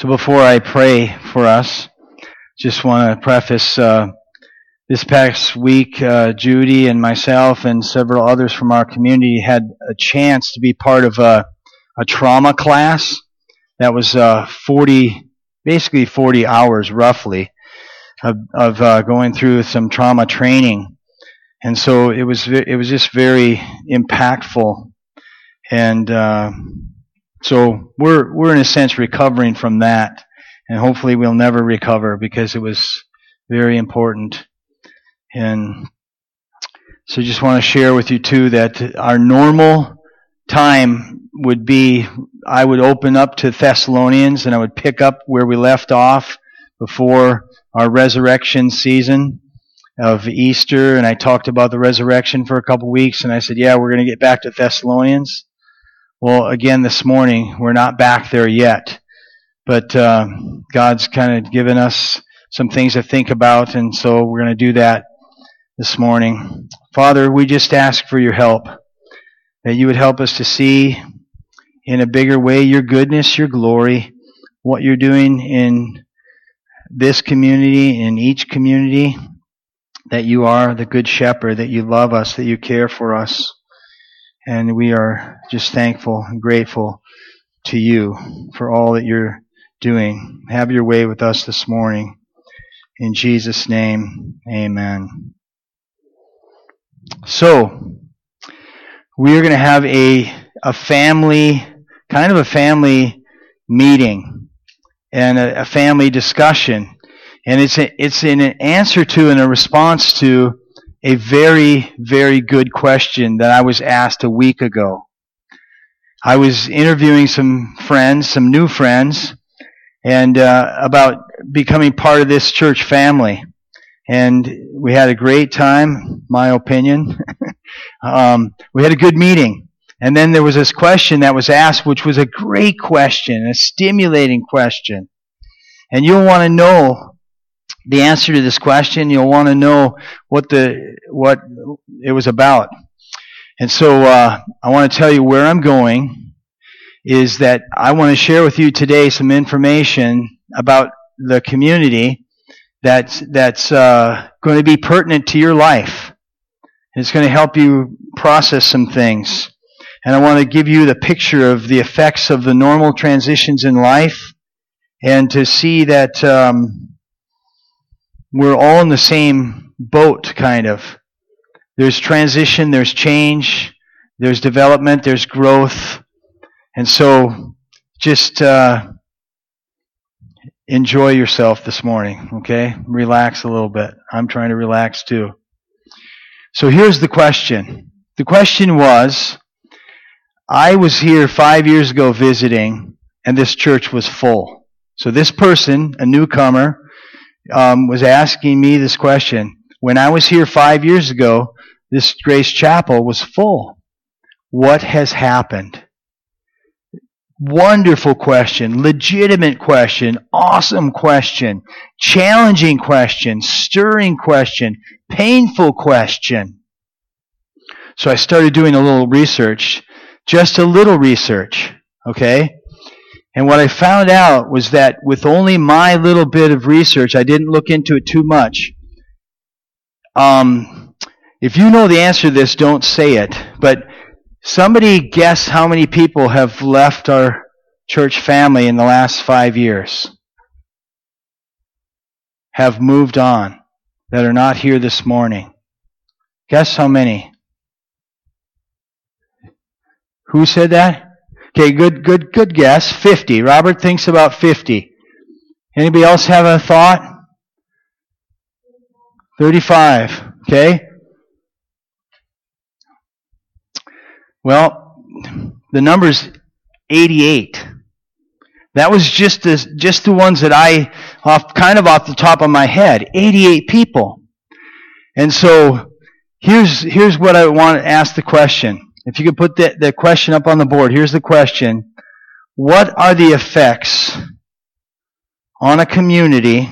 So before I pray for us, just want to preface uh, this past week, uh, Judy and myself and several others from our community had a chance to be part of a, a trauma class that was uh, 40, basically 40 hours roughly of, of uh, going through some trauma training. And so it was it was just very impactful, and uh, so we're we're in a sense recovering from that, and hopefully we'll never recover because it was very important. And so just want to share with you too that our normal time would be I would open up to Thessalonians and I would pick up where we left off before our resurrection season of Easter and I talked about the resurrection for a couple weeks and I said, yeah, we're going to get back to Thessalonians. Well, again this morning, we're not back there yet, but uh, God's kind of given us some things to think about and so we're going to do that this morning. Father, we just ask for your help, that you would help us to see in a bigger way your goodness, your glory, what you're doing in this community, in each community, that you are the good shepherd, that you love us, that you care for us. And we are just thankful and grateful to you for all that you're doing. Have your way with us this morning. In Jesus' name, amen. So, we are going to have a, a family, kind of a family meeting and a, a family discussion. And it's, a, it's an answer to and a response to a very, very good question that I was asked a week ago. I was interviewing some friends, some new friends, and uh, about becoming part of this church family and we had a great time, my opinion. um, we had a good meeting. And then there was this question that was asked, which was a great question, a stimulating question. And you'll want to know the answer to this question. You'll want to know what the what it was about. And so uh, I want to tell you where I'm going. Is that I want to share with you today some information about the community that's that's uh, going to be pertinent to your life. It's going to help you process some things. And I want to give you the picture of the effects of the normal transitions in life and to see that um, we're all in the same boat, kind of. There's transition, there's change, there's development, there's growth. And so just uh, enjoy yourself this morning, okay? Relax a little bit. I'm trying to relax too. So here's the question. The question was, I was here five years ago visiting, and this church was full. So this person, a newcomer, um, was asking me this question. When I was here five years ago, this Grace Chapel was full. What has happened? Wonderful question, legitimate question, awesome question, challenging question, stirring question, painful question. So I started doing a little research, just a little research, okay? And what I found out was that with only my little bit of research, I didn't look into it too much. Um, if you know the answer to this, don't say it. But Somebody guess how many people have left our church family in the last five years? Have moved on that are not here this morning. Guess how many? Who said that? Okay, good, good, good guess. 50. Robert thinks about 50. Anybody else have a thought? 35. Okay. Well, the number's 88. That was just the, just the ones that I, off, kind of off the top of my head. 88 people. And so, here's, here's what I want to ask the question. If you could put the, the question up on the board, here's the question. What are the effects on a community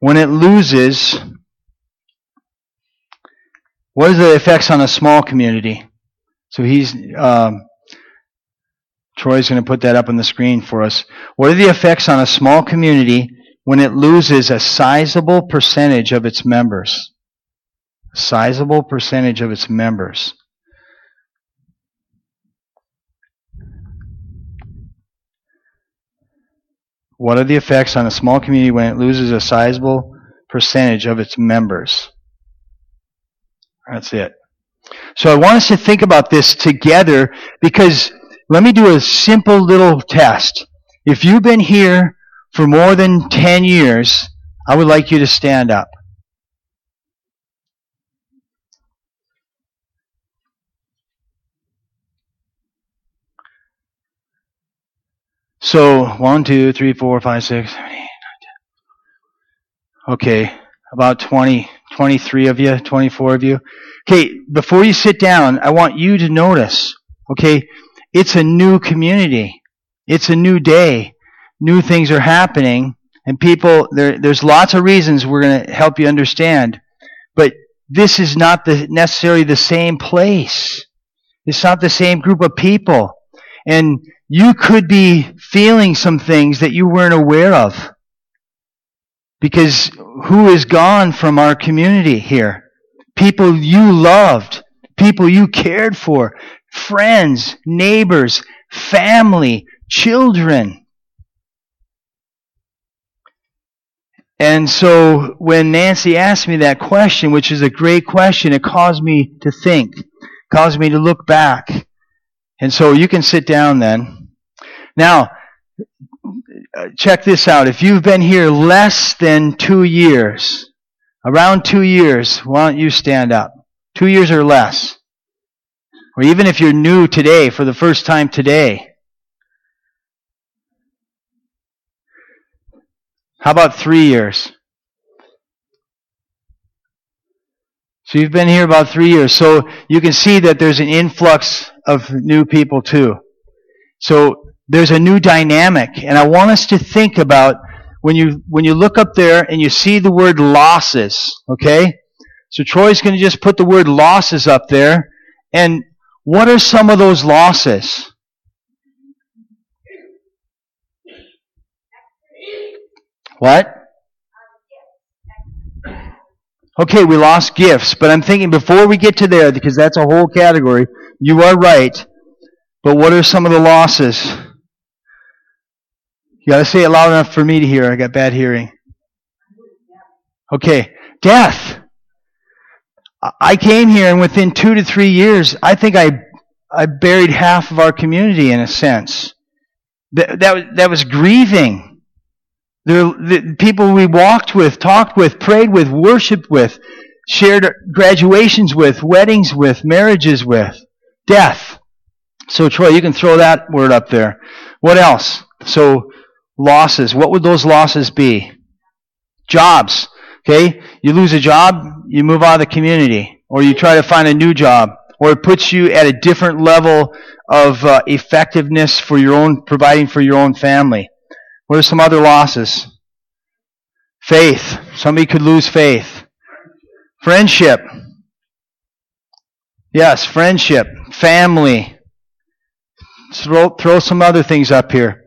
when it loses? What are the effects on a small community? So he's um, Troy's going to put that up on the screen for us. What are the effects on a small community when it loses a sizable percentage of its members? A sizable percentage of its members. What are the effects on a small community when it loses a sizable percentage of its members? That's it. So I want us to think about this together because let me do a simple little test. If you've been here for more than 10 years, I would like you to stand up. So, one, two, three, four, five, six, seven, eight, nine, ten. Okay, about 20, 23 of you, 24 of you. Okay, before you sit down, I want you to notice, okay, it's a new community. It's a new day. New things are happening, and people, there, there's lots of reasons we're going to help you understand. But this is not the, necessarily the same place. It's not the same group of people. And you could be feeling some things that you weren't aware of. Because who is gone from our community here? People you loved, people you cared for, friends, neighbors, family, children. And so when Nancy asked me that question, which is a great question, it caused me to think, caused me to look back. And so you can sit down then. Now, uh, check this out. If you've been here less than two years, around two years, why don't you stand up? Two years or less. Or even if you're new today, for the first time today. How about three years? So you've been here about three years. So you can see that there's an influx of new people too. So there's a new dynamic. And I want us to think about when you, when you look up there and you see the word losses, okay? So Troy's going to just put the word losses up there. And what are some of those losses? What? Okay, we lost gifts, but I'm thinking before we get to there, because that's a whole category, you are right. But what are some of the losses? You gotta say it loud enough for me to hear. I got bad hearing. Okay, death. I came here and within two to three years, I think I, I buried half of our community in a sense. That, that, that was grieving. The, the people we walked with, talked with, prayed with, worshiped with, shared graduations with, weddings with, marriages with, death. So Troy, you can throw that word up there. What else? So losses. What would those losses be? Jobs. Okay? You lose a job, you move out of the community, or you try to find a new job, or it puts you at a different level of uh, effectiveness for your own, providing for your own family. What are some other losses? Faith. Somebody could lose faith. Friendship. Yes, friendship. Family. Throw, throw some other things up here.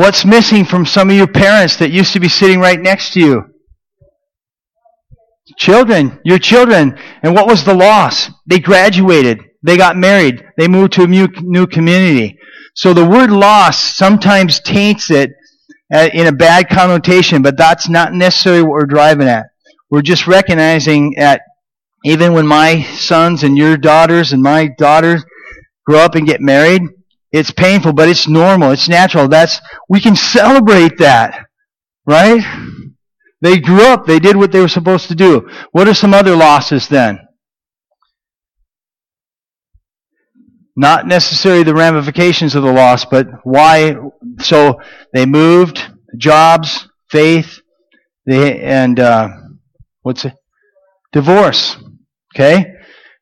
What's missing from some of your parents that used to be sitting right next to you? Children, your children. And what was the loss? They graduated. They got married. They moved to a new, new community. So the word loss sometimes taints it uh, in a bad connotation, but that's not necessarily what we're driving at. We're just recognizing that even when my sons and your daughters and my daughters grow up and get married, it's painful, but it's normal. It's natural. That's, we can celebrate that. Right? They grew up. They did what they were supposed to do. What are some other losses then? Not necessarily the ramifications of the loss, but why. So they moved, jobs, faith, they, and uh, what's it? Divorce. Okay?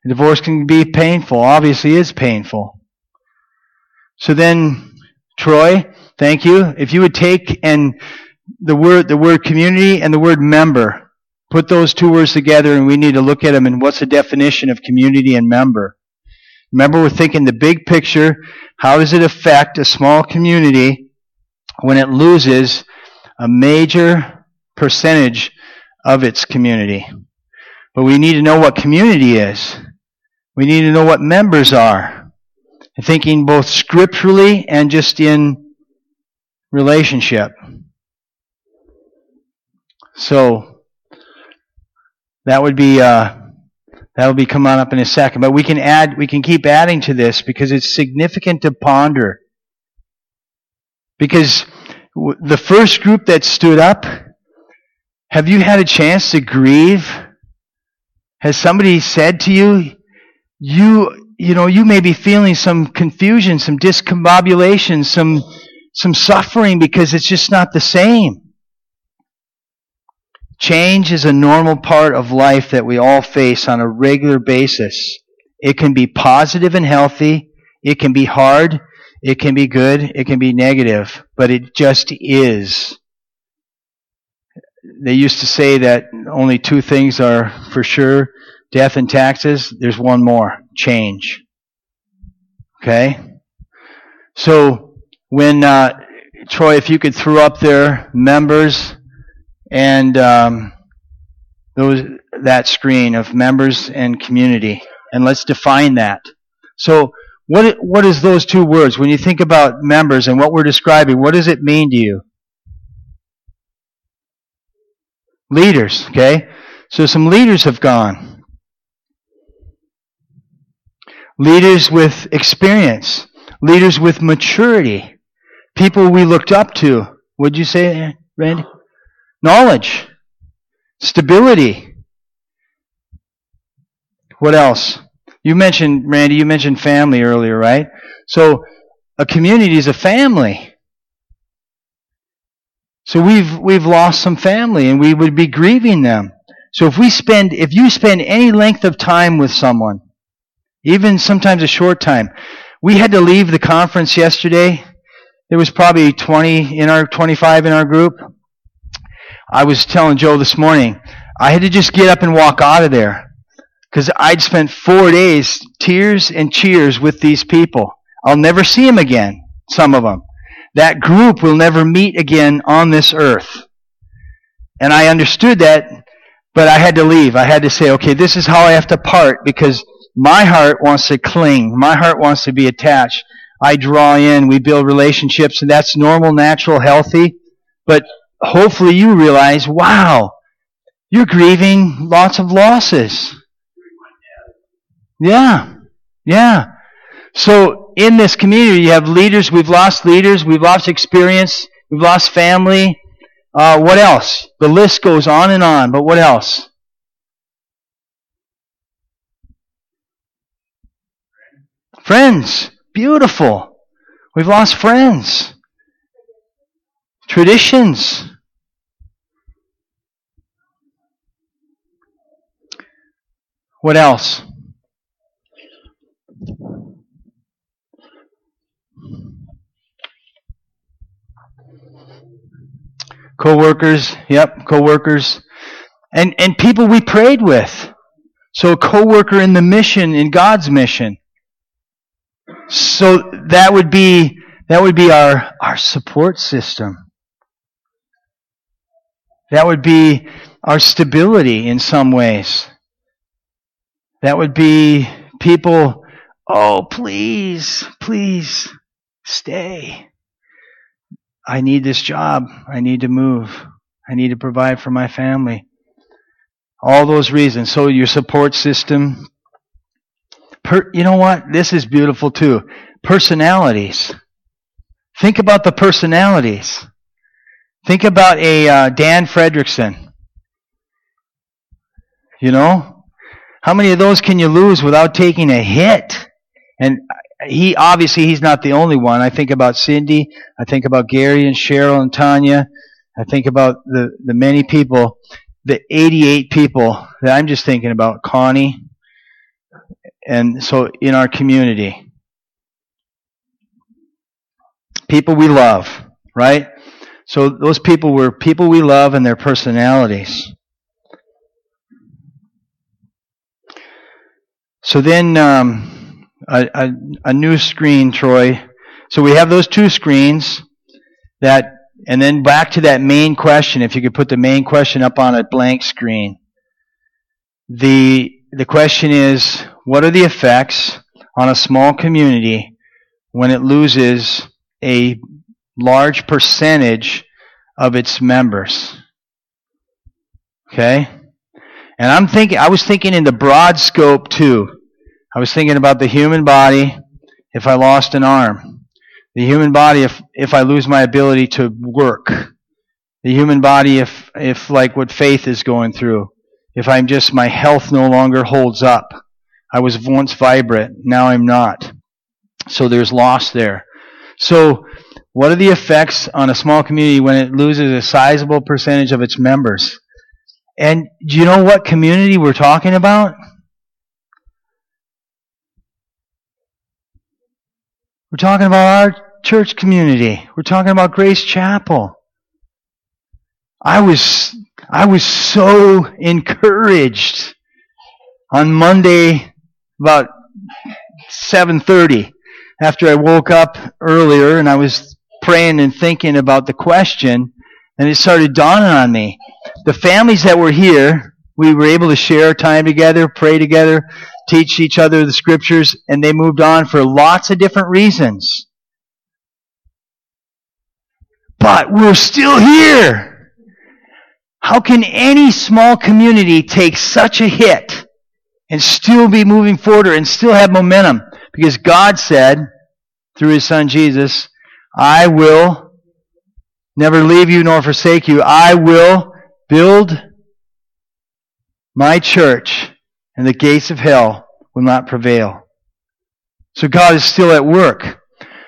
Divorce can be painful. Obviously, is painful. So then, Troy, thank you. If you would take and the word, the word community and the word member, put those two words together and we need to look at them and what's the definition of community and member. Remember, we're thinking the big picture. How does it affect a small community when it loses a major percentage of its community? But we need to know what community is. We need to know what members are. Thinking both scripturally and just in relationship. So that would be uh, that will be coming up in a second. But we can add, we can keep adding to this because it's significant to ponder. Because the first group that stood up, have you had a chance to grieve? Has somebody said to you, you, you know, you may be feeling some confusion, some discombobulation, some, some suffering because it's just not the same. Change is a normal part of life that we all face on a regular basis. It can be positive and healthy. It can be hard. It can be good. It can be negative. But it just is. They used to say that only two things are for sure death and taxes. There's one more change. Okay? So, when, uh, Troy, if you could throw up there members and um, those that screen of members and community, and let's define that. So, what what is those two words when you think about members and what we're describing? What does it mean to you? Leaders, okay? So some leaders have gone. Leaders with experience, leaders with maturity, people we looked up to. What'd you say, Randy? Knowledge. Stability. What else? You mentioned, Randy, you mentioned family earlier, right? So, a community is a family. So we've, we've lost some family and we would be grieving them. So if we spend, if you spend any length of time with someone, even sometimes a short time, we had to leave the conference yesterday. There was probably 20 in our, 25 in our group. I was telling Joe this morning, I had to just get up and walk out of there because I'd spent four days tears and cheers with these people. I'll never see them again, some of them. That group will never meet again on this earth. And I understood that, but I had to leave. I had to say, okay, this is how I have to part because my heart wants to cling. My heart wants to be attached. I draw in, we build relationships, and that's normal, natural, healthy. But hopefully you realize, wow, you're grieving lots of losses. Yeah. Yeah. So in this community, you have leaders. We've lost leaders. We've lost experience. We've lost family. Uh, what else? The list goes on and on. But what else? Friends. Beautiful. We've lost friends. Traditions. What else? Co-workers, yep, co-workers. And, and people we prayed with. So a co-worker in the mission, in God's mission. So that would be, that would be our, our support system. That would be our stability in some ways. That would be people, oh, please, please stay. I need this job. I need to move. I need to provide for my family. All those reasons. So your support system. Per, you know what? This is beautiful too. Personalities. Think about the personalities. Think about a uh, Dan Fredrickson. You know, how many of those can you lose without taking a hit? And he obviously he's not the only one. I think about Cindy. I think about Gary and Cheryl and Tanya. I think about the the many people, the 88 people that I'm just thinking about. Connie, and so in our community, people we love, right? So those people were people we love and their personalities. So then, um, a, a, a new screen, Troy. So we have those two screens that, and then back to that main question. If you could put the main question up on a blank screen. The, the question is, what are the effects on a small community when it loses a large percentage of its members? Okay? And I'm thinking, I was thinking in the broad scope too. I was thinking about the human body if I lost an arm. The human body if, if I lose my ability to work. The human body if, if like what faith is going through. If I'm just, my health no longer holds up. I was once vibrant, now I'm not. So there's loss there. So, what are the effects on a small community when it loses a sizable percentage of its members? And do you know what community we're talking about? We're talking about our church community. We're talking about Grace Chapel. I was I was so encouraged on Monday about 7:30 after I woke up earlier and I was praying and thinking about the question and it started dawning on me. The families that were here, we were able to share time together, pray together, teach each other the scriptures, and they moved on for lots of different reasons. But we're still here. How can any small community take such a hit and still be moving forward and still have momentum? Because God said, through His Son Jesus, I will never leave you nor forsake you. I will build my church, and the gates of hell will not prevail. So God is still at work.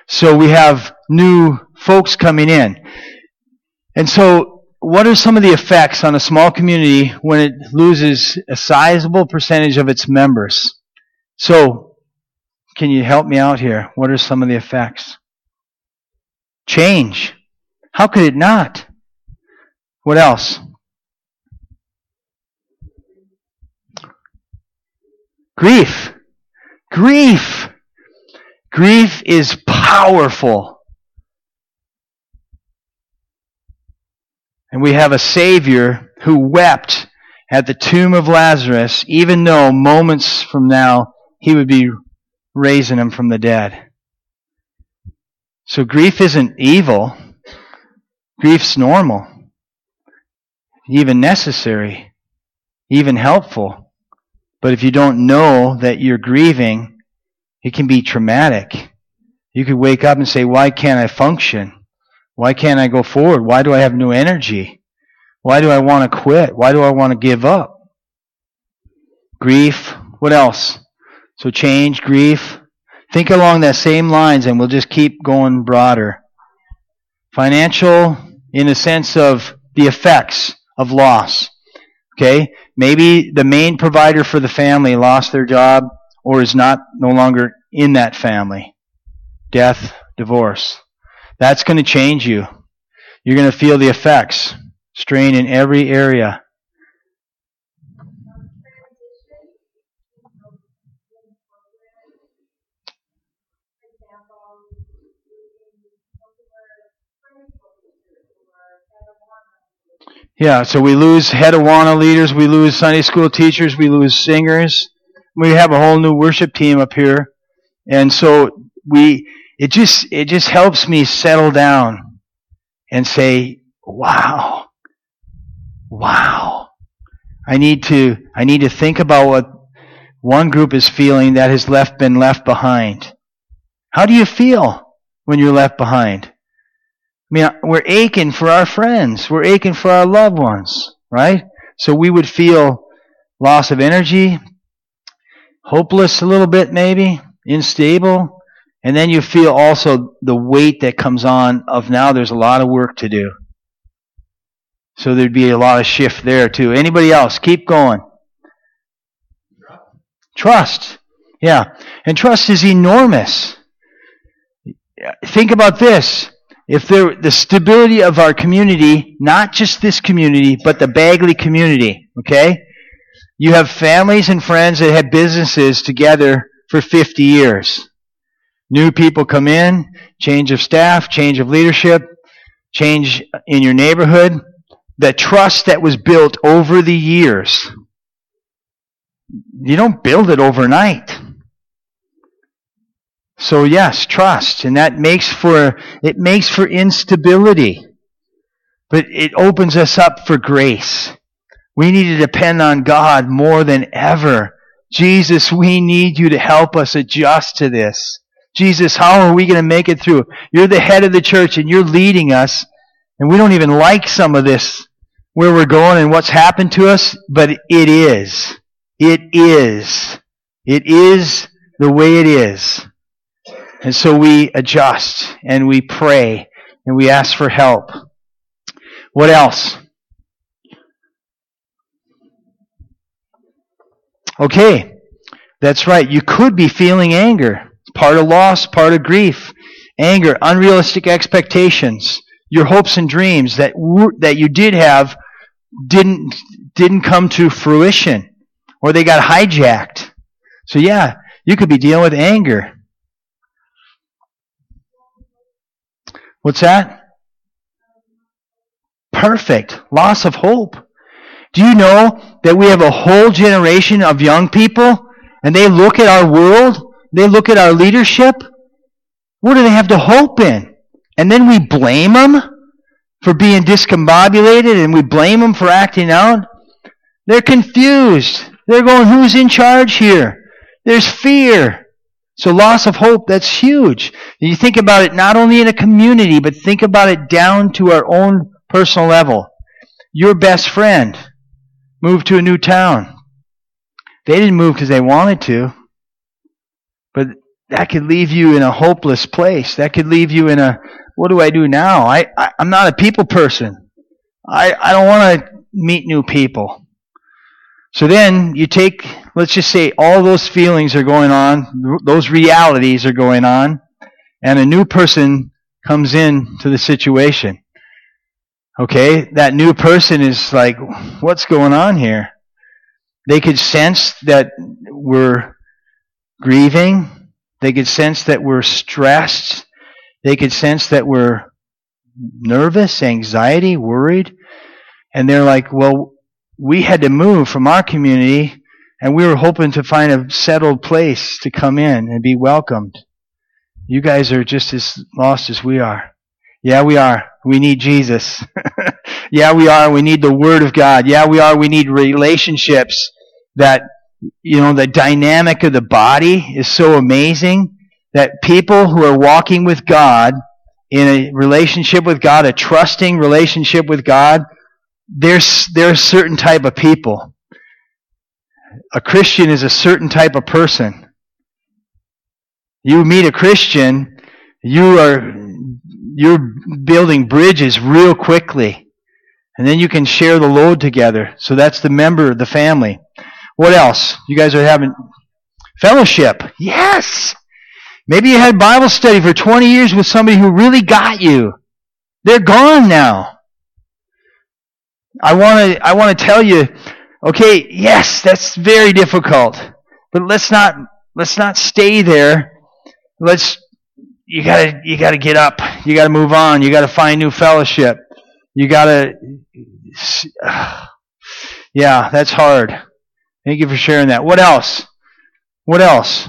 So we have new folks coming in. And so, what are some of the effects on a small community when it loses a sizable percentage of its members? So, can you help me out here? What are some of the effects? Change. How could it not? What else? Grief. Grief. Grief is powerful. And we have a Savior who wept at the tomb of Lazarus, even though moments from now he would be raising him from the dead. So grief isn't evil. Grief's normal, even necessary, even helpful. But if you don't know that you're grieving, it can be traumatic. You could wake up and say, Why can't I function? Why can't I go forward? Why do I have no energy? Why do I want to quit? Why do I want to give up? Grief. What else? So change, grief. Think along that same lines and we'll just keep going broader. Financial, in the sense of the effects of loss. Okay? Maybe the main provider for the family lost their job or is not no longer in that family. Death, divorce. That's going to change you. You're going to feel the effects. Strain in every area. Yeah, so we lose head leaders, we lose Sunday school teachers, we lose singers. We have a whole new worship team up here. And so we it just it just helps me settle down and say, "Wow. Wow. I need to I need to think about what one group is feeling that has left been left behind. How do you feel when you're left behind? I mean, we're aching for our friends. We're aching for our loved ones, right? So we would feel loss of energy, hopeless a little bit maybe, unstable. And then you feel also the weight that comes on of now there's a lot of work to do. So there'd be a lot of shift there too. Anybody else? Keep going. Trust. Yeah. And trust is enormous. Think about this if there, the stability of our community, not just this community, but the Bagley community, okay? You have families and friends that have businesses together for 50 years. New people come in, change of staff, change of leadership, change in your neighborhood. The trust that was built over the years. You don't build it overnight. So yes, trust, and that makes for, it makes for instability. But it opens us up for grace. We need to depend on God more than ever. Jesus, we need you to help us adjust to this. Jesus, how are we going to make it through? You're the head of the church and you're leading us, and we don't even like some of this, where we're going and what's happened to us, but it is. It is. It is the way it is. And so we adjust and we pray and we ask for help. What else? Okay, that's right. You could be feeling anger. Part of loss, part of grief. Anger, unrealistic expectations, your hopes and dreams that that you did have didn't didn't come to fruition or they got hijacked. So yeah, you could be dealing with anger. What's that? Perfect. Loss of hope. Do you know that we have a whole generation of young people and they look at our world, they look at our leadership? What do they have to hope in? And then we blame them for being discombobulated and we blame them for acting out. They're confused. They're going, who's in charge here? There's fear. So loss of hope, that's huge. You think about it not only in a community, but think about it down to our own personal level. Your best friend moved to a new town. They didn't move because they wanted to, but that could leave you in a hopeless place. That could leave you in a, what do I do now? I, I am not a people person. I, I don't want to meet new people. So then you take, let's just say all those feelings are going on, those realities are going on, and a new person comes in to the situation. Okay, that new person is like, what's going on here? They could sense that we're grieving. They could sense that we're stressed. They could sense that we're nervous, anxiety, worried. And they're like, well, we had to move from our community and we were hoping to find a settled place to come in and be welcomed. You guys are just as lost as we are. Yeah, we are. We need Jesus. yeah, we are. We need the Word of God. Yeah, we are. We need relationships that, you know, the dynamic of the body is so amazing that people who are walking with God in a relationship with God, a trusting relationship with God, there's, they're a certain type of people. A Christian is a certain type of person. You meet a Christian, you are you're building bridges real quickly. And then you can share the load together. So that's the member of the family. What else? You guys are having fellowship. Yes! Maybe you had Bible study for 20 years with somebody who really got you. They're gone now. I want to I want to tell you, okay, yes, that's very difficult. But let's not let's not stay there. Let's you got to you got to get up. You got to move on. You got to find new fellowship. You got to Yeah, that's hard. Thank you for sharing that. What else? What else?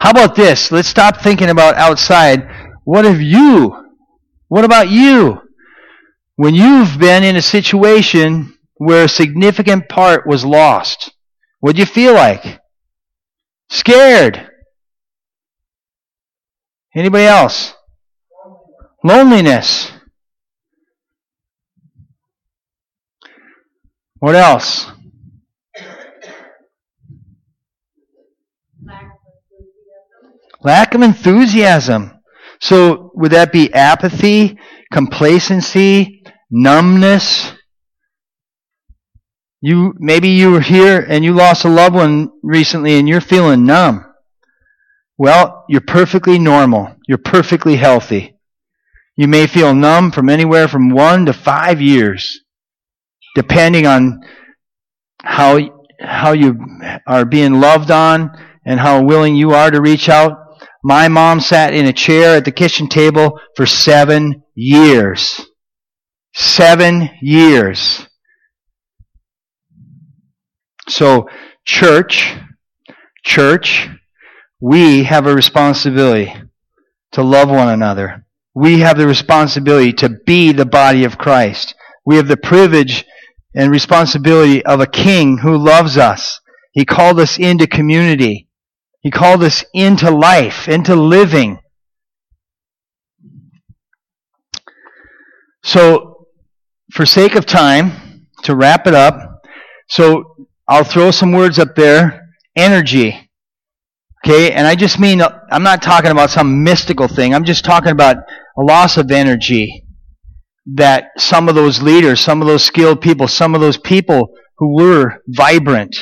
How about this? Let's stop thinking about outside. What have you? What about you? When you've been in a situation where a significant part was lost, what do you feel like? Scared. Anybody else? Loneliness. What else? Lack of enthusiasm. So would that be apathy, complacency, numbness. You maybe you were here and you lost a loved one recently and you're feeling numb. Well, you're perfectly normal. You're perfectly healthy. You may feel numb from anywhere from 1 to 5 years depending on how how you are being loved on and how willing you are to reach out. My mom sat in a chair at the kitchen table for seven years. Seven years. So, church, church, we have a responsibility to love one another. We have the responsibility to be the body of Christ. We have the privilege and responsibility of a king who loves us. He called us into community. He called us into life, into living. So, for sake of time, to wrap it up, so I'll throw some words up there. Energy. Okay, and I just mean, I'm not talking about some mystical thing. I'm just talking about a loss of energy that some of those leaders, some of those skilled people, some of those people who were vibrant,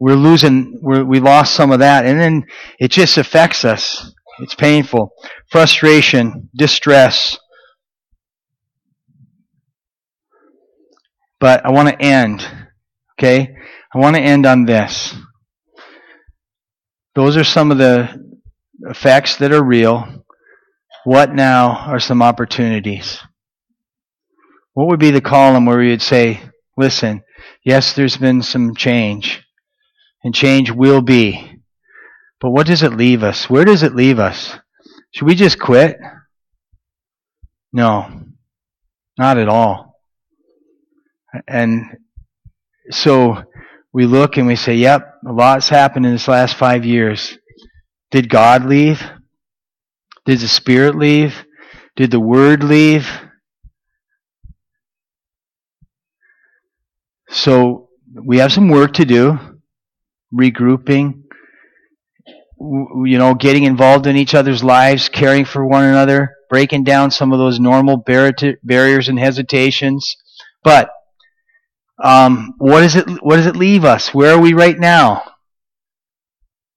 we're losing, we're, we lost some of that. And then it just affects us. It's painful. Frustration, distress. But I want to end, okay? I want to end on this. Those are some of the effects that are real. What now are some opportunities? What would be the column where we would say, listen, yes, there's been some change, and change will be. But what does it leave us? Where does it leave us? Should we just quit? No, not at all. And so we look and we say, yep, a lot's happened in this last five years. Did God leave? Did the Spirit leave? Did the Word leave? So we have some work to do, regrouping, you know, getting involved in each other's lives, caring for one another, breaking down some of those normal barriers and hesitations. But um, what does it what does it leave us? Where are we right now?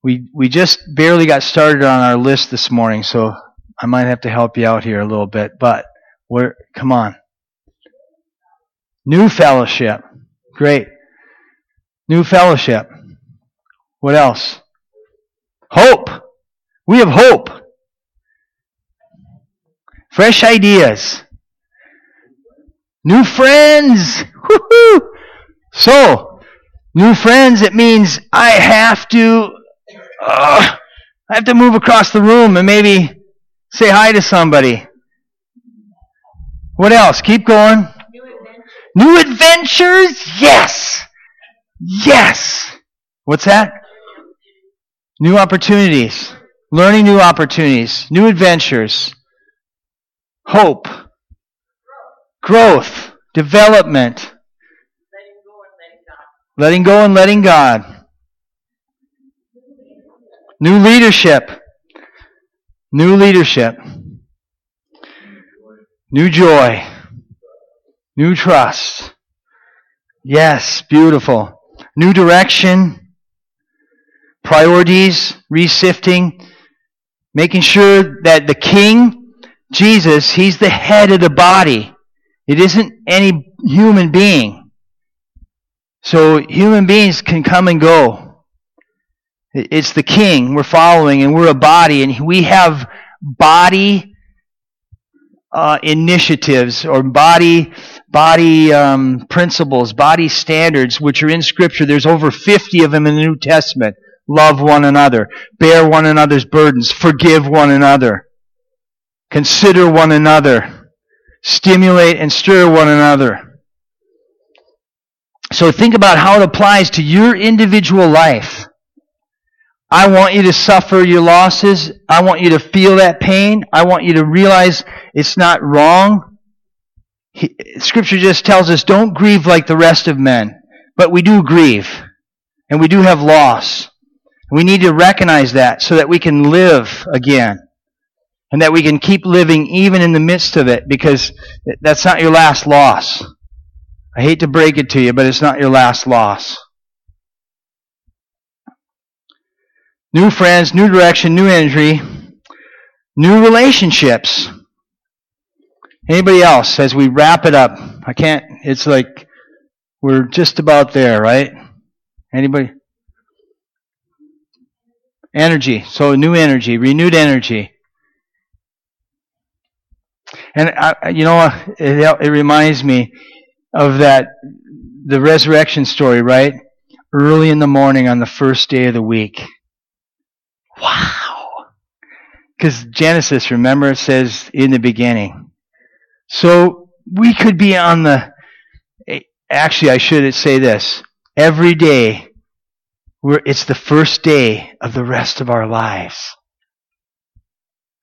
We we just barely got started on our list this morning, so I might have to help you out here a little bit. But where? Come on. New fellowship, great. New fellowship. What else? Hope. We have hope. Fresh ideas. New friends. Woo-hoo. So, new friends, it means I have to, uh, I have to move across the room and maybe say hi to somebody. What else? Keep going. New adventures. New adventures? Yes. Yes. What's that? New opportunities. Learning new opportunities. New adventures. Hope. Growth. Development. Letting go and letting God. New leadership. New leadership. New joy. New trust. Yes, beautiful. New direction. Priorities, resifting. Making sure that the King, Jesus, He's the head of the body. It isn't any human being. So human beings can come and go. It's the king we're following, and we're a body, and we have body uh, initiatives or body body um, principles, body standards, which are in Scripture. There's over 50 of them in the New Testament. Love one another, bear one another's burdens, forgive one another, consider one another, stimulate and stir one another. So think about how it applies to your individual life. I want you to suffer your losses. I want you to feel that pain. I want you to realize it's not wrong. Scripture just tells us don't grieve like the rest of men. But we do grieve. And we do have loss. We need to recognize that so that we can live again. And that we can keep living even in the midst of it because that's not your last loss. I hate to break it to you, but it's not your last loss. New friends, new direction, new energy, new relationships. Anybody else as we wrap it up? I can't, it's like we're just about there, right? Anybody? Energy. So new energy, renewed energy. And I, you know, it, it reminds me of that the resurrection story, right? Early in the morning on the first day of the week. Wow. Because Genesis, remember, it says in the beginning. So we could be on the. Actually, I should say this. Every day, we're, it's the first day of the rest of our lives.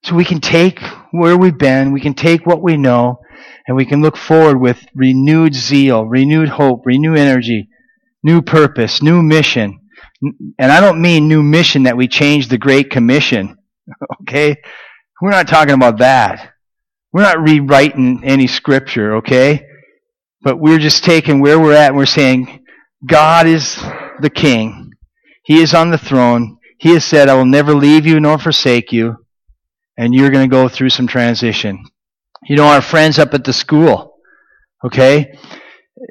So we can take where we've been, we can take what we know, and we can look forward with renewed zeal, renewed hope, renewed energy, new purpose, new mission. And I don't mean new mission that we change the Great Commission. Okay? We're not talking about that. We're not rewriting any scripture, okay? But we're just taking where we're at and we're saying, God is the King. He is on the throne. He has said, I will never leave you nor forsake you. And you're going to go through some transition. You know, our friends up at the school, okay?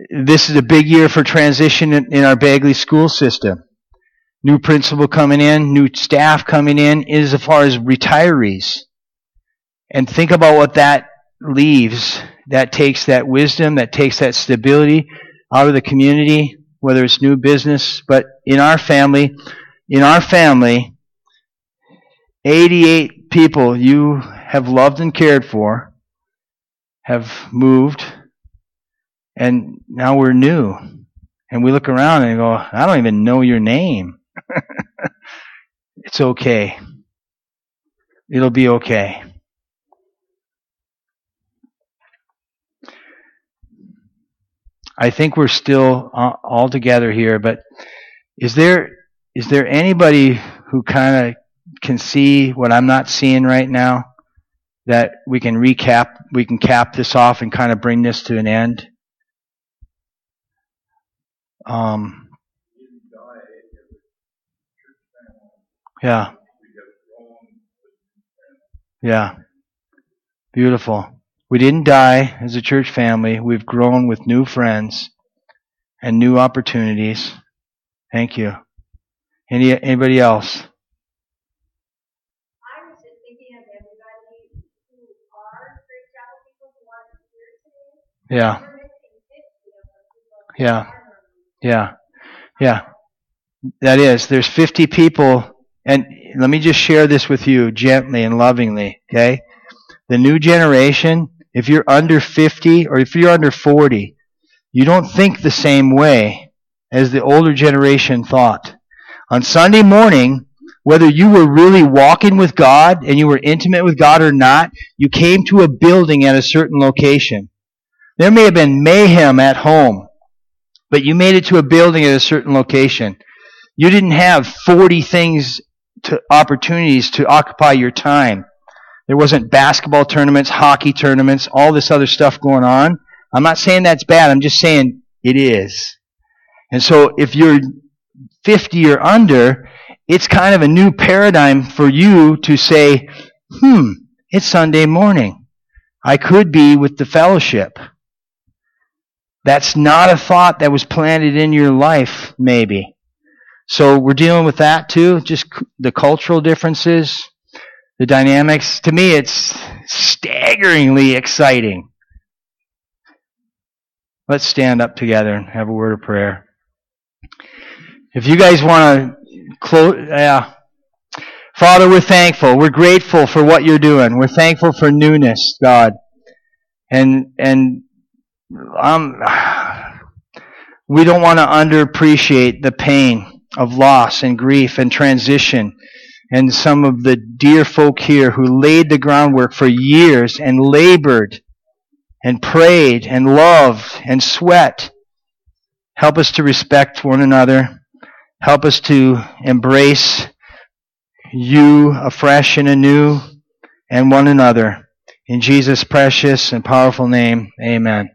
This is a big year for transition in, our Bagley school system. New principal coming in, new staff coming in, as far as retirees. And think about what that leaves. That takes that wisdom, that takes that stability out of the community, whether it's new business. But in our family, in our family, 88 people you have loved and cared for have moved, and now we're new. And we look around and go, I don't even know your name. it's okay. It'll be okay. I think we're still all together here, but is there is there anybody who kind of can see what I'm not seeing right now that we can recap we can cap this off and kind of bring this to an end? Um, yeah. Yeah. Beautiful. We didn't die as a church family. We've grown with new friends and new opportunities. Thank you. Any anybody else? Yeah. Yeah. Yeah. Yeah. That is. There's 50 people, and let me just share this with you gently and lovingly, okay? The new generation if you're under 50 or if you're under 40, you don't think the same way as the older generation thought. On Sunday morning, whether you were really walking with God and you were intimate with God or not, you came to a building at a certain location. There may have been mayhem at home, but you made it to a building at a certain location. You didn't have 40 things to opportunities to occupy your time. There wasn't basketball tournaments, hockey tournaments, all this other stuff going on. I'm not saying that's bad. I'm just saying it is. And so if you're 50 or under, it's kind of a new paradigm for you to say, hmm, it's Sunday morning. I could be with the fellowship. That's not a thought that was planted in your life, maybe. So we're dealing with that too, just the cultural differences the dynamics. To me, it's staggeringly exciting. Let's stand up together and have a word of prayer. If you guys want to close, yeah. Father, we're thankful. We're grateful for what you're doing. We're thankful for newness, God. And, and, um, we don't want to underappreciate the pain of loss and grief and transition and some of the dear folk here who laid the groundwork for years and labored and prayed and loved and sweat. Help us to respect one another. Help us to embrace you afresh and anew and one another. In Jesus' precious and powerful name, amen.